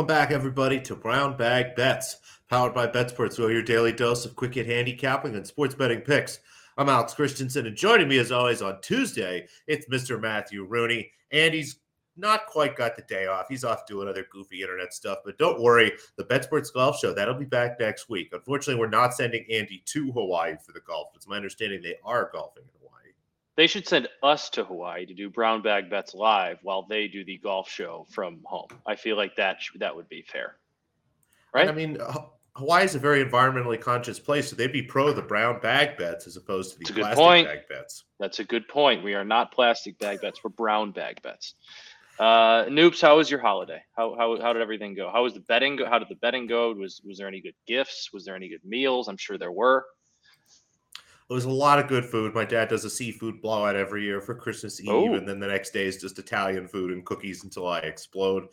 Welcome back, everybody, to Brown Bag Bets, powered by BetSports, where your daily dose of quick hit handicapping and sports betting picks. I'm Alex Christensen, and joining me as always on Tuesday, it's Mr. Matthew Rooney. And he's not quite got the day off. He's off doing other goofy internet stuff. But don't worry, the BetSports Golf Show, that'll be back next week. Unfortunately, we're not sending Andy to Hawaii for the golf. It's my understanding they are golfing in. They should send us to Hawaii to do brown bag bets live while they do the golf show from home. I feel like that that would be fair, right? And I mean, Hawaii is a very environmentally conscious place, so they'd be pro the brown bag bets as opposed to the plastic point. bag bets. That's a good point. We are not plastic bag bets; we're brown bag bets. Uh, Noops, how was your holiday? How, how, how did everything go? How was the betting go? How did the betting go? Was was there any good gifts? Was there any good meals? I'm sure there were. It was a lot of good food. My dad does a seafood blowout every year for Christmas Eve, oh. and then the next day is just Italian food and cookies until I explode.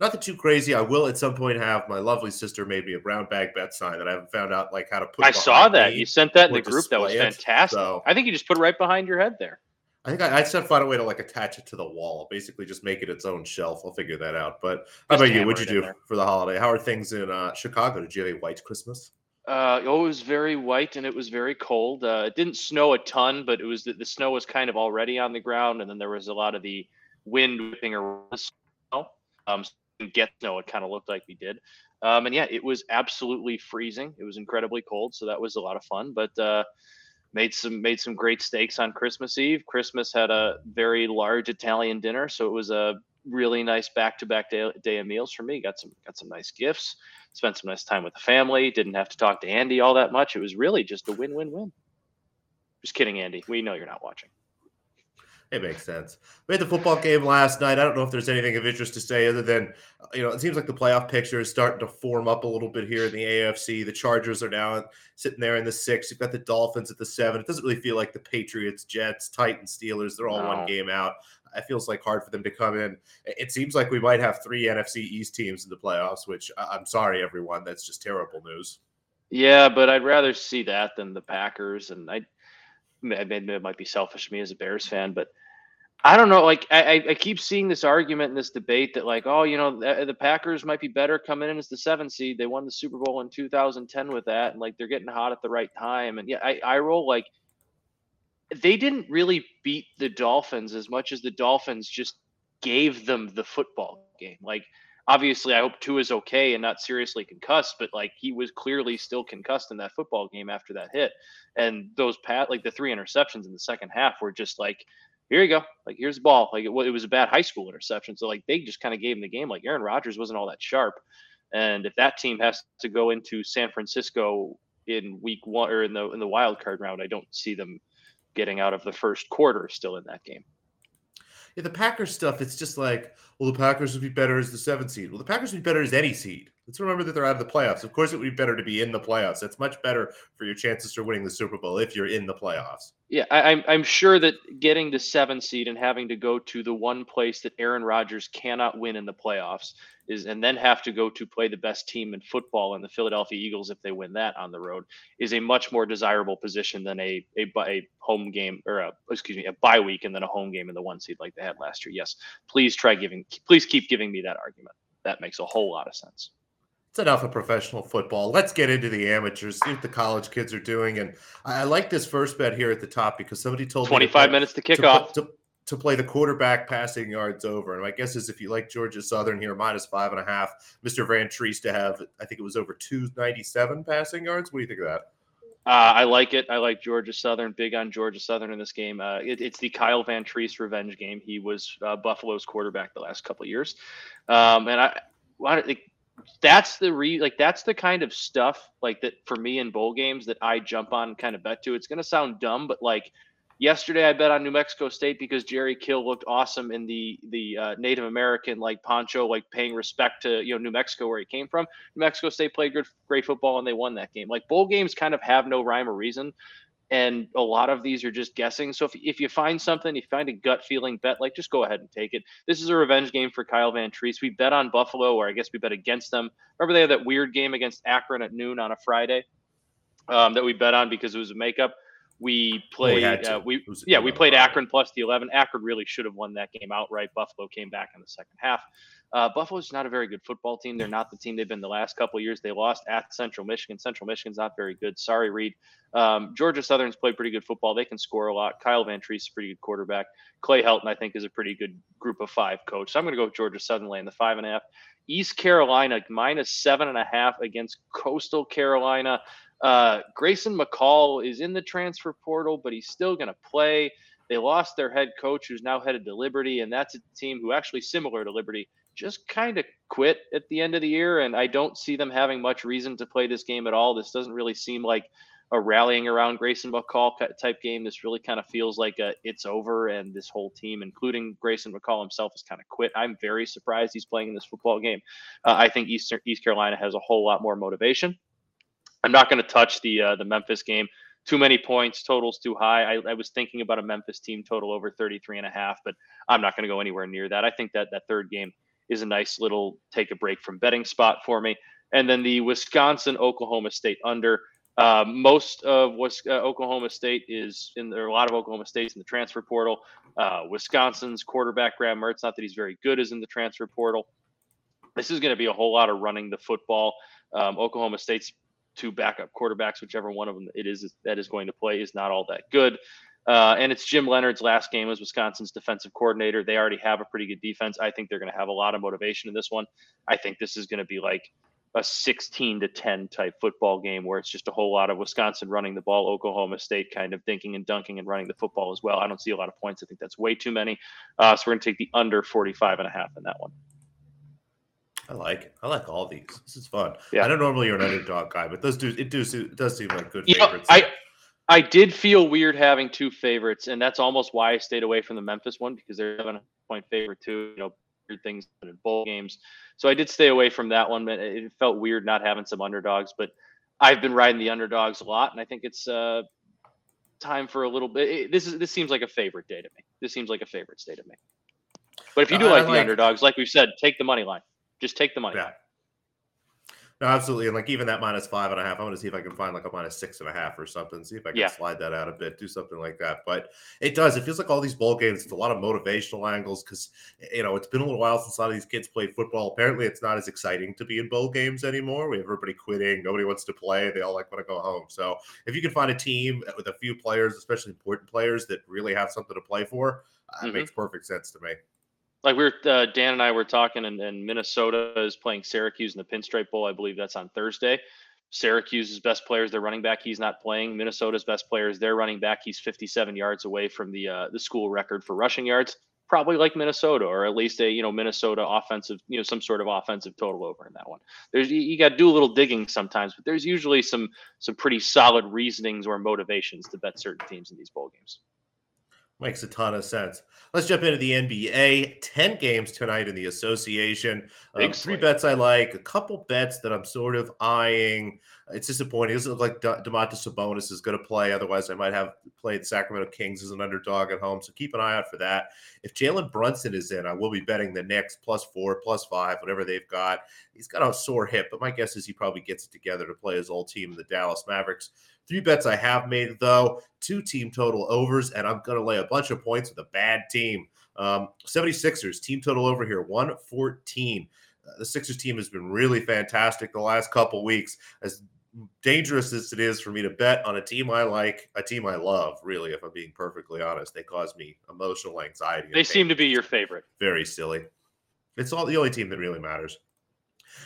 Nothing too crazy. I will at some point have my lovely sister made me a brown bag bet sign that I haven't found out like how to put. I saw that you sent that in the group. That was fantastic. So, I think you just put it right behind your head there. I think I, I to find a way to like attach it to the wall. Basically, just make it its own shelf. I'll figure that out. But how just about you? What'd you do for the holiday? How are things in uh, Chicago? Did you have a white Christmas? Uh, oh, it was very white and it was very cold. Uh, it didn't snow a ton, but it was the, the snow was kind of already on the ground, and then there was a lot of the wind whipping around the snow. Um, so get snow. It kind of looked like we did. Um, and yeah, it was absolutely freezing. It was incredibly cold, so that was a lot of fun. But uh, made some made some great steaks on Christmas Eve. Christmas had a very large Italian dinner, so it was a really nice back to back day of meals for me. Got some got some nice gifts spent some nice time with the family. Didn't have to talk to Andy all that much. It was really just a win win win. Just kidding, Andy. We know you're not watching. It makes sense. We had the football game last night. I don't know if there's anything of interest to say other than, uh, you know, it seems like the playoff picture is starting to form up a little bit here in the AFC. The Chargers are now sitting there in the six. You've got the Dolphins at the seven. It doesn't really feel like the Patriots, Jets, Titans, Steelers. They're all no. one game out. It feels like hard for them to come in. It seems like we might have three NFC East teams in the playoffs, which I'm sorry, everyone. That's just terrible news. Yeah, but I'd rather see that than the Packers. And I, I mean, it might be selfish of me as a Bears fan, but I don't know. Like I, I keep seeing this argument and this debate that like, oh, you know, the, the, Packers might be better coming in as the seven seed. They won the Super Bowl in 2010 with that, and like they're getting hot at the right time. And yeah, I, I roll like they didn't really beat the Dolphins as much as the Dolphins just gave them the football game. Like obviously, I hope Tua is okay and not seriously concussed, but like he was clearly still concussed in that football game after that hit. And those pat like the three interceptions in the second half were just like here you go. Like, here's the ball. Like, it, it was a bad high school interception. So, like, they just kind of gave him the game. Like, Aaron Rodgers wasn't all that sharp. And if that team has to go into San Francisco in week one or in the in the wild card round, I don't see them getting out of the first quarter still in that game. Yeah, the Packers stuff, it's just like, well, the Packers would be better as the seventh seed. Well, the Packers would be better as any seed. Let's remember that they're out of the playoffs. Of course, it would be better to be in the playoffs. That's much better for your chances for winning the Super Bowl if you're in the playoffs. Yeah, I, am I'm, I'm sure that getting the seventh seed and having to go to the one place that Aaron Rodgers cannot win in the playoffs is, and then have to go to play the best team in football and the Philadelphia Eagles if they win that on the road is a much more desirable position than a a, a home game or a excuse me a bye week and then a home game in the one seed like they had last year. Yes, please try giving, please keep giving me that argument. That makes a whole lot of sense it's enough of professional football. Let's get into the amateurs, see what the college kids are doing. And I, like this first bet here at the top because somebody told 25 me 25 minutes to kick to, off. To, to play the quarterback passing yards over. And my guess is if you like Georgia Southern here, minus five and a half, Mr. Vantrease to have, I think it was over 297 passing yards. What do you think of that? Uh, I like it. I like Georgia Southern. Big on Georgia Southern in this game. Uh, it, it's the Kyle Vantrease revenge game. He was uh, Buffalo's quarterback the last couple years, um, and I, I that's the re like that's the kind of stuff like that for me in bowl games that I jump on kind of bet to. It's gonna sound dumb, but like yesterday I bet on New Mexico State because Jerry Kill looked awesome in the the uh, Native American like poncho, like paying respect to you know New Mexico where he came from. New Mexico State played good, great football and they won that game. Like bowl games kind of have no rhyme or reason and a lot of these are just guessing. So if, if you find something, you find a gut feeling bet, like just go ahead and take it. This is a revenge game for Kyle Vantrease. We bet on Buffalo, or I guess we bet against them. Remember they had that weird game against Akron at noon on a Friday um, that we bet on because it was a makeup. We played, oh, we, uh, we yeah, we played Akron plus the 11. Akron really should have won that game outright. Buffalo came back in the second half. Uh, Buffalo's not a very good football team. They're not the team they've been the last couple years. They lost at Central Michigan. Central Michigan's not very good. Sorry, Reed. Um, Georgia Southern's played pretty good football. They can score a lot. Kyle Vantrease is a pretty good quarterback. Clay Helton, I think, is a pretty good group of five coach. So I'm going to go with Georgia Southern laying the five and a half. East Carolina minus seven and a half against Coastal Carolina. Uh, Grayson McCall is in the transfer portal, but he's still going to play. They lost their head coach, who's now headed to Liberty, and that's a team who actually similar to Liberty just kind of quit at the end of the year. And I don't see them having much reason to play this game at all. This doesn't really seem like a rallying around Grayson McCall type game. This really kind of feels like a it's over, and this whole team, including Grayson McCall himself, has kind of quit. I'm very surprised he's playing in this football game. Uh, I think Eastern East Carolina has a whole lot more motivation. I'm not going to touch the uh, the Memphis game. Too many points, totals too high. I, I was thinking about a Memphis team total over 33 and a half, but I'm not going to go anywhere near that. I think that that third game is a nice little take a break from betting spot for me. And then the Wisconsin Oklahoma State under. Uh, most of what uh, Oklahoma State is in there. A lot of Oklahoma States in the transfer portal. Uh, Wisconsin's quarterback Graham Mertz, not that he's very good, is in the transfer portal. This is going to be a whole lot of running the football. Um, Oklahoma State's two backup quarterbacks, whichever one of them it is that is going to play, is not all that good. Uh, and it's Jim Leonhard's last game as Wisconsin's defensive coordinator. They already have a pretty good defense. I think they're going to have a lot of motivation in this one. I think this is going to be like a 16 to 10 type football game where it's just a whole lot of Wisconsin running the ball, Oklahoma State kind of dinking and dunking and running the football as well. I don't see a lot of points. I think that's way too many. Uh, so we're going to take the under 45 and a half in that one. I like it. I like all these. This is fun. Yeah. I know normally you're an underdog guy, but those do it do it does seem like good you favorites. Know, I I did feel weird having two favorites, and that's almost why I stayed away from the Memphis one because they're seven point favorite too. You know, weird things in bowl games. So I did stay away from that one, but it felt weird not having some underdogs. But I've been riding the underdogs a lot, and I think it's uh, time for a little bit. This is this seems like a favorite day to me. This seems like a favorite day to me. But if you do like, like the underdogs, like we've said, take the money line. Just take the money. Yeah. No, absolutely. And like even that minus five and a half, I'm going to see if I can find like a minus six and a half or something. See if I can yeah. slide that out a bit, do something like that. But it does. It feels like all these bowl games, it's a lot of motivational angles because, you know, it's been a little while since a lot of these kids played football. Apparently, it's not as exciting to be in bowl games anymore. We have everybody quitting. Nobody wants to play. They all like want to go home. So if you can find a team with a few players, especially important players that really have something to play for, mm-hmm. makes perfect sense to me like we are uh, Dan and I were talking, and, and Minnesota is playing Syracuse in the Pinstripe Bowl. I believe that's on Thursday. Syracuse's best player is their running back. He's not playing. Minnesota's best player is their running back. He's 57 yards away from the uh, the school record for rushing yards. Probably like Minnesota, or at least a you know Minnesota offensive, you know some sort of offensive total over in that one. There's you, you got to do a little digging sometimes, but there's usually some some pretty solid reasonings or motivations to bet certain teams in these bowl games. Makes a ton of sense. Let's jump into the NBA. 10 games tonight in the association. Um, three bets I like, a couple bets that I'm sort of eyeing. It's disappointing. It doesn't look like Domantas Sabonis is going to play. Otherwise, I might have played Sacramento Kings as an underdog at home. So keep an eye out for that. If Jalen Brunson is in, I will be betting the Knicks plus four, plus five, whatever they've got. He's got a sore hip, but my guess is he probably gets it together to play his old team, the Dallas Mavericks. Three bets I have made, though two team total overs, and I'm going to lay a bunch of points with a bad team. Um, 76ers, team total over here, 114. Uh, the Sixers team has been really fantastic the last couple weeks. As dangerous as it is for me to bet on a team I like, a team I love, really, if I'm being perfectly honest, they cause me emotional anxiety. They seem to be your favorite. Very silly. It's all the only team that really matters.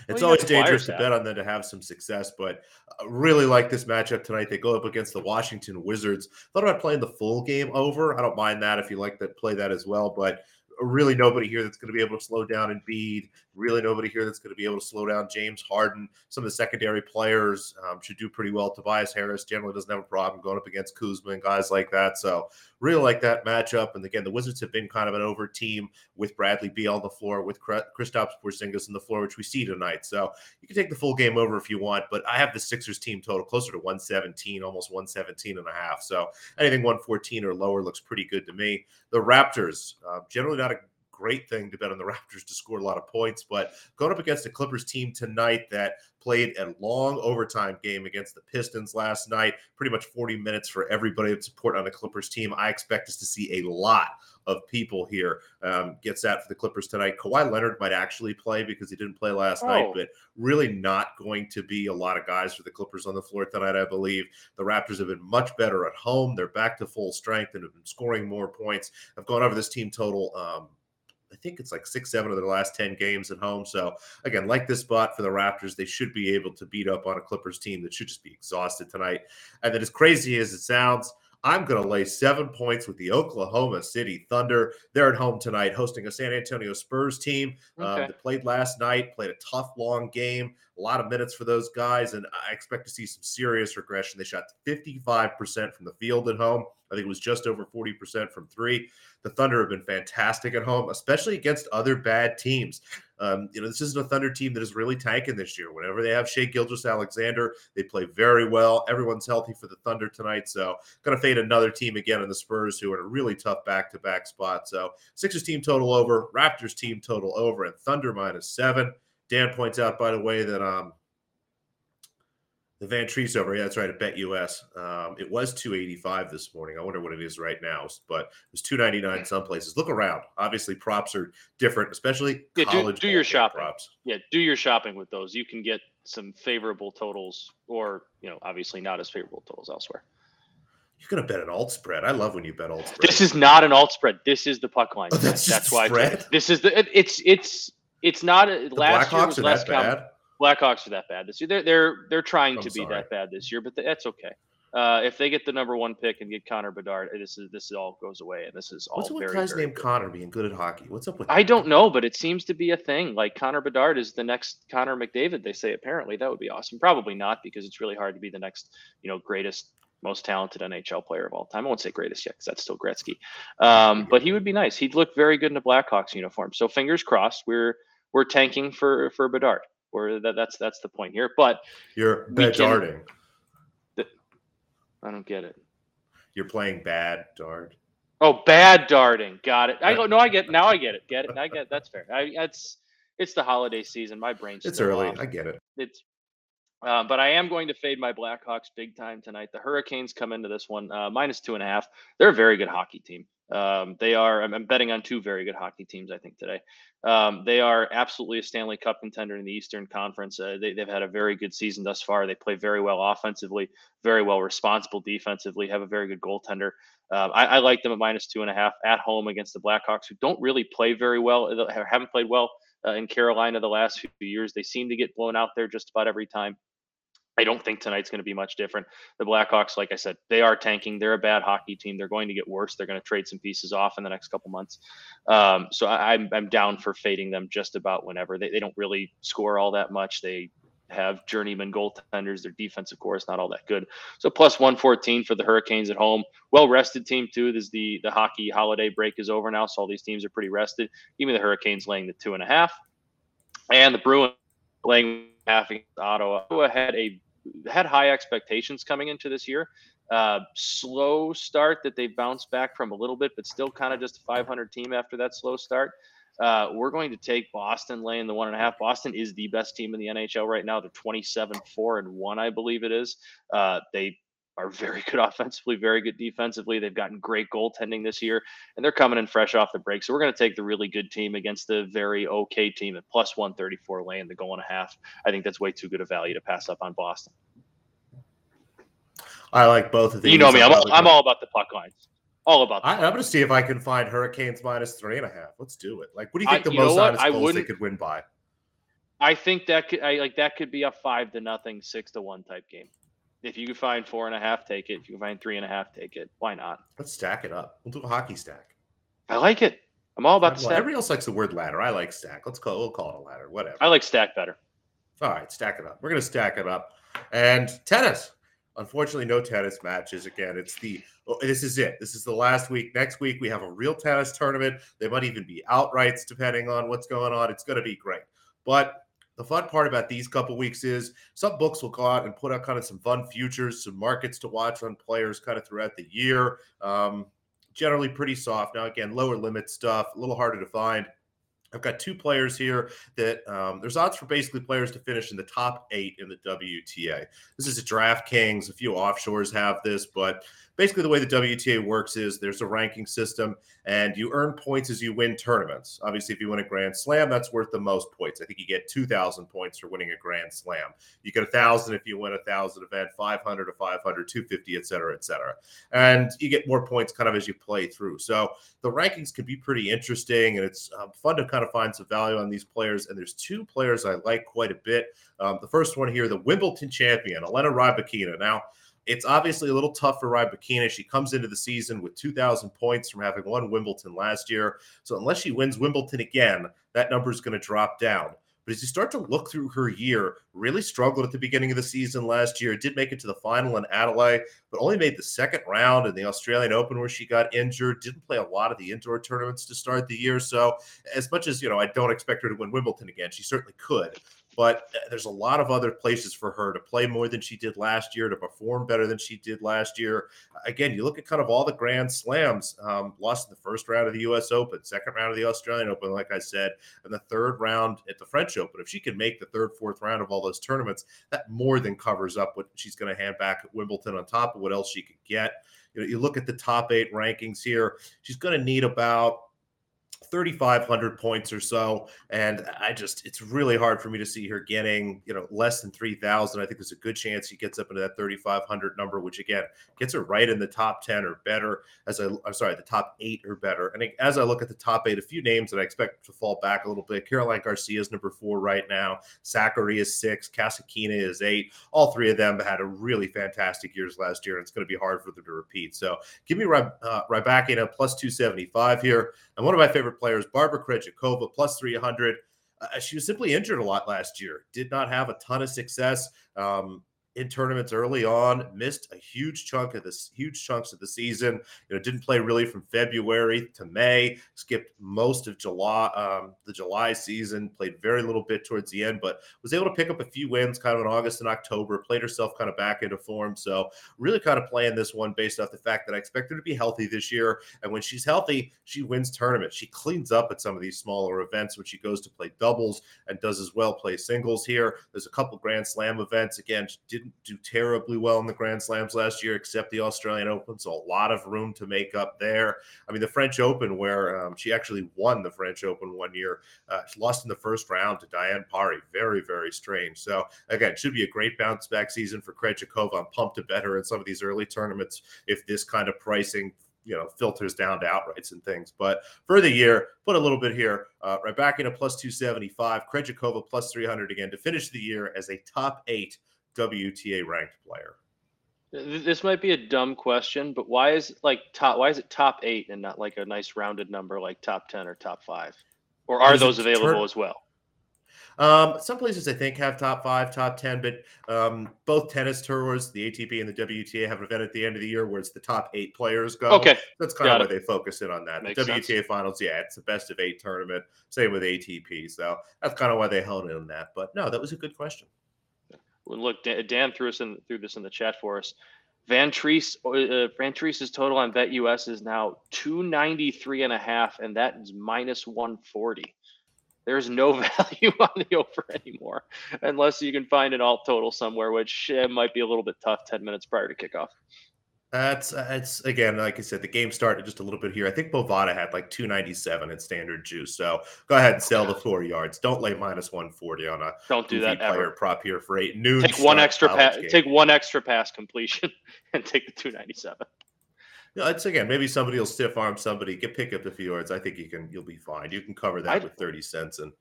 It's well, always dangerous to bet on them to have some success, but I really like this matchup tonight. They go up against the Washington Wizards. Thought about playing the full game over. I don't mind that if you like to play that as well, but really nobody here that's going to be able to slow down and Embiid. Really nobody here that's going to be able to slow down James Harden. Some of the secondary players um, should do pretty well. Tobias Harris generally doesn't have a problem going up against Kuzma and guys like that. So really like that matchup. And again, the Wizards have been kind of an over team with Bradley Beal on the floor, with Kristaps Porzingis on the floor, which we see tonight. So you can take the full game over if you want, but I have the Sixers team total closer to 117, almost 117 and a half. So anything 114 or lower looks pretty good to me. The Raptors, uh, generally not a great thing to bet on the Raptors to score a lot of points, but going up against the Clippers team tonight that played a long overtime game against the Pistons last night. Pretty much 40 minutes for everybody to support on the Clippers team. I expect us to see a lot of people here. Um, gets that for the Clippers tonight. Kawhi Leonard might actually play because he didn't play last oh. night, but really not going to be a lot of guys for the Clippers on the floor tonight, I believe. The Raptors have been much better at home. They're back to full strength and have been scoring more points. I've gone over this team total. Um, I think it's like six, seven of their last 10 games at home. So, again, like this spot for the Raptors, they should be able to beat up on a Clippers team that should just be exhausted tonight. And then, as crazy as it sounds, I'm going to lay seven points with the Oklahoma City Thunder. They're at home tonight, hosting a San Antonio Spurs team um, okay. um, that played last night, played a tough, long game, a lot of minutes for those guys, and I expect to see some serious regression. They shot 55% from the field at home. I think it was just over 40% from three. The Thunder have been fantastic at home, especially against other bad teams. Um, you know, this isn't a Thunder team that is really tanking this year. Whenever they have Shai Gilgeous-Alexander, they play very well. Everyone's healthy for the Thunder tonight. So, going to fade another team again in the Spurs, who are in a really tough back to back spot. So, Sixers team total over, Raptors team total over, and Thunder minus seven. Dan points out, by the way, that um, the Vantrease over. Yeah, that's right. At BetUS, um, it was two eighty five this morning. I wonder what it is right now. But it was two ninety nine some places. Look around. Obviously, props are different, especially yeah, college. Do, do your shopping. Props. Yeah, do your shopping with those. You can get some favorable totals, or you know, obviously not as favorable totals elsewhere. You're gonna bet an alt spread. I love when you bet alt spread. This is not an alt spread. This is the puck line. Oh, that's that's why spread? this is the. It's it's it's not. The last Blackhawks year was less bad. Blackhawks are that bad this year. They're they're they're trying I'm to sorry. be that bad this year, but that's okay. Uh, if they get the number one pick and get Connor Bedard, this is this all goes away, and this is all. What's up with guys named Connor being good at hockey? What's up with? I don't know, but it seems to be a thing. Like Connor Bedard is the next Connor McDavid. They say apparently that would be awesome. Probably not because it's really hard to be the next, you know, greatest, most talented NHL player of all time. I won't say greatest yet because that's still Gretzky, um, but he would be nice. He'd look very good in a Blackhawks uniform. So fingers crossed. We're we're tanking for for Bedard or that, that's that's the point here. But you're bedarding. I don't get it. You're playing bad dart. Oh, bad darting. Got it. I go. No, I get. Now I get it. Get it. I get. It. That's fair. I, it's it's the holiday season. My brain's. It's early. Off. I get it. It's. Uh, but I am going to fade my Blackhawks big time tonight. The Hurricanes come into this one uh, minus two and a half. They're a very good hockey team. Um, they are. I'm, I'm, betting on two very good hockey teams. I think today. Um, they are absolutely a Stanley Cup contender in the Eastern Conference. Uh, they, have had a very good season thus far. They play very well offensively, very well responsible defensively. Have a very good goaltender. Um, I, I, like them at minus two and a half at home against the Blackhawks, who don't really play very well. Uh, haven't played well uh, in Carolina the last few years. They seem to get blown out there just about every time. I don't think tonight's going to be much different. The Blackhawks, like I said, they are tanking. They're a bad hockey team. They're going to get worse. They're going to trade some pieces off in the next couple months. Um, so I, am I'm, I'm down for fading them just about whenever. They, they don't really score all that much. They have journeyman goaltenders. Their defensive core is not all that good. So plus 114 for the Hurricanes at home. Well rested team too. This the the hockey holiday break is over now, so all these teams are pretty rested. Even the Hurricanes laying the two and a half, and the Bruins laying half against Ottawa. Ottawa had a had high expectations coming into this year. Uh, slow start that they bounced back from a little bit, but still kind of just a 500 team after that slow start. Uh, we're going to take Boston laying the one and a half. Boston is the best team in the NHL right now. They're 27, four and one, I believe it is. Uh, they are very good offensively, very good defensively. They've gotten great goaltending this year, and they're coming in fresh off the break. So we're going to take the really good team against the very okay team at plus 134 laying the goal and a half. I think that's way too good a value to pass up on Boston. I like both of these. You know me. I'm all, I'm all about the puck lines. All about. I, am going to see if I can find Hurricanes minus three and a half. Let's do it. Like, what do you think I, the most honest goals they could win by? I think that could I, like that could be a five to nothing, six to one type game. If you can find four and a half, take it. If you can find three and a half, take it. Why not? Let's stack it up. We'll do a hockey stack. I like it. I'm all about well, stack. Everybody else likes the word ladder. I like stack. Let's call we'll call it a ladder. Whatever. I like stack better. All right, stack it up. We're gonna stack it up. And tennis. Unfortunately, no tennis matches. Again, it's the oh, this is it. This is the last week. Next week we have a real tennis tournament. They might even be outrights depending on what's going on. It's going to be great. But the fun part about these couple weeks is some books will go out and put out kind of some fun futures, some markets to watch on players kind of throughout the year. Um, generally pretty soft. Now, again, lower limit stuff, a little harder to find. I've got two players here that um, there's odds for basically players to finish in the top eight in the WTA. This is a DraftKings. A few offshores have this, but basically the way the WTA works is there's a ranking system and you earn points as you win tournaments. Obviously, if you win a Grand Slam, that's worth the most points. I think you get 2,000 points for winning a Grand Slam. You get a 1,000 if you win a 1,000 event, 500 to 500, 250, et cetera, et cetera. And you get more points kind of as you play through. So the rankings can be pretty interesting and it's um, fun to kind of find some value on these players. And there's two players I like quite a bit. Um, the first one here, the Wimbledon champion, Elena Rybakina. Now, it's obviously a little tough for Rybakina. She comes into the season with 2,000 points from having won Wimbledon last year. So unless she wins Wimbledon again, that number is going to drop down. But as you start to look through her year, really struggled at the beginning of the season last year. Did make it to the final in Adelaide, but only made the second round in the Australian Open where she got injured. Didn't play a lot of the indoor tournaments to start the year. So as much as you know, I don't expect her to win Wimbledon again. She certainly could but uh, there's a lot of other places for her to play more than she did last year, to perform better than she did last year. Again, you look at kind of all the Grand Slams, um, lost in the first round of the U.S. Open, second round of the Australian Open, like I said, and the third round at the French Open. If she can make the third, fourth round of all those tournaments, that more than covers up what she's going to hand back at Wimbledon on top of what else she could get. You know, you look at the top eight rankings here, she's going to need about 3,500 points or so. And I just, it's really hard for me to see her getting, you know, less than 3,000. I think there's a good chance she gets up into that 3,500 number, which again gets her right in the top 10 or better. As I, I'm sorry, the top eight or better. And as I look at the top eight, a few names that I expect to fall back a little bit. Caroline Garcia is number four right now. Sakkari is six. Kasatkina is eight. All three of them had a really fantastic years last year, and it's going to be hard for them to repeat. So give me uh, Rybakina plus 275 here. And one of my favorite players, Barbara Krejcikova, plus 300. Uh, she was simply injured a lot last year, did not have a ton of success. Um, in tournaments early on, missed a huge chunk of this, huge chunks of the season. You know, didn't play really from February to May. Skipped most of July, um, the July season. Played very little bit towards the end, but was able to pick up a few wins kind of in August and October. Played herself kind of back into form. So really kind of playing this one based off the fact that I expect her to be healthy this year. And when she's healthy, she wins tournaments. She cleans up at some of these smaller events when she goes to play doubles and does as well play singles here. There's a couple Grand Slam events. Again, didn't didn't do terribly well in the Grand Slams last year, except the Australian Open. So a lot of room to make up there. I mean, the French Open, where um, she actually won the French Open one year, uh, lost in the first round to Diane Parry. Very, very strange. So again, should be a great bounce back season for Krejcikova. I'm pumped to bet her in some of these early tournaments if this kind of pricing you know filters down to outrights and things. But for the year, put a little bit here. Uh, Rybakina plus 275, Krejcikova plus 300 again to finish the year as a top eight WTA ranked player. This might be a dumb question, but why is it like top? Why is it top eight and not like a nice rounded number like top ten or top five? Or are those available turn- as well? Um, some places I think have top five, top ten, but um, both tennis tours, the ATP and the WTA, have an event at the end of the year where it's the top eight players go. Okay, that's kind Got of it. why they focus in on that. Makes the WTA sense. finals, yeah, it's the best of eight tournament. Same with ATP, so that's kind of why they held in on that. But no, that was a good question look, Dan threw us in threw this in the chat for us. Vantrease, uh, Vantrease's total on BetUS is now 293 and a half, and that is minus 140. There's no value on the over anymore, unless you can find an alt total somewhere, which uh, might be a little bit tough 10 minutes prior to kickoff. That's uh, it's again, like I said, the game started just a little bit here. I think Bovada had like 297 in standard juice. So go ahead and sell the four yards. Don't lay minus 140 on a don't do that player ever. prop here for eight noon. Take one extra pass. Take one extra pass completion and take the 297. Yeah, it's again maybe somebody will stiff arm somebody, get pick up the few yards. I think you can you'll be fine. You can cover that I'd, with 30 cents and.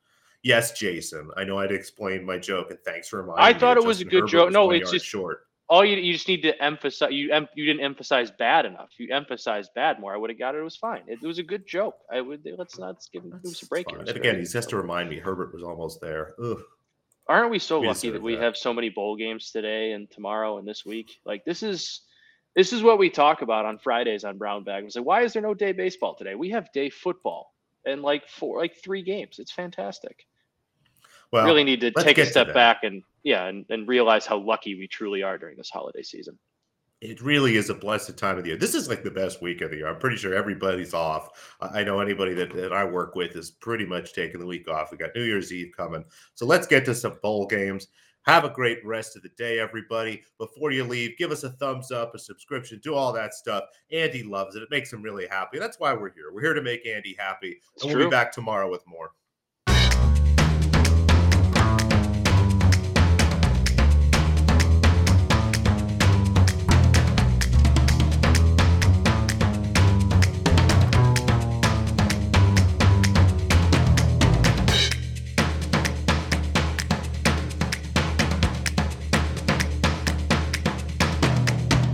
Yes, Jason. I know I'd explained my joke, and thanks for reminding I me. I thought it was Justin a good Herbert joke. No, it's just short all you you just need to emphasize you em, you didn't emphasize bad enough. You emphasized bad more. I would have got it. It was fine. It, it was a good joke. I would let's not give him a break. And again, he has to remind me. Herbert was almost there. Ugh. Aren't we so we lucky that we that. have so many bowl games today and tomorrow and this week? Like this is this is what we talk about on Fridays on Brown Bag. We say, why is there no day baseball today? We have day football and like four, like three games. It's fantastic. Well, really need to take a step back and yeah, and, and realize how lucky we truly are during this holiday season. It really is a blessed time of the year. This is like the best week of the year. I'm pretty sure everybody's off. I know anybody that, that I work with is pretty much taking the week off. We got New Year's Eve coming. So let's get to some bowl games. Have a great rest of the day, everybody. Before you leave, give us a thumbs up, a subscription, do all that stuff. Andy loves it. It makes him really happy. That's why we're here. We're here to make Andy happy. It's and we'll true. be back tomorrow with more.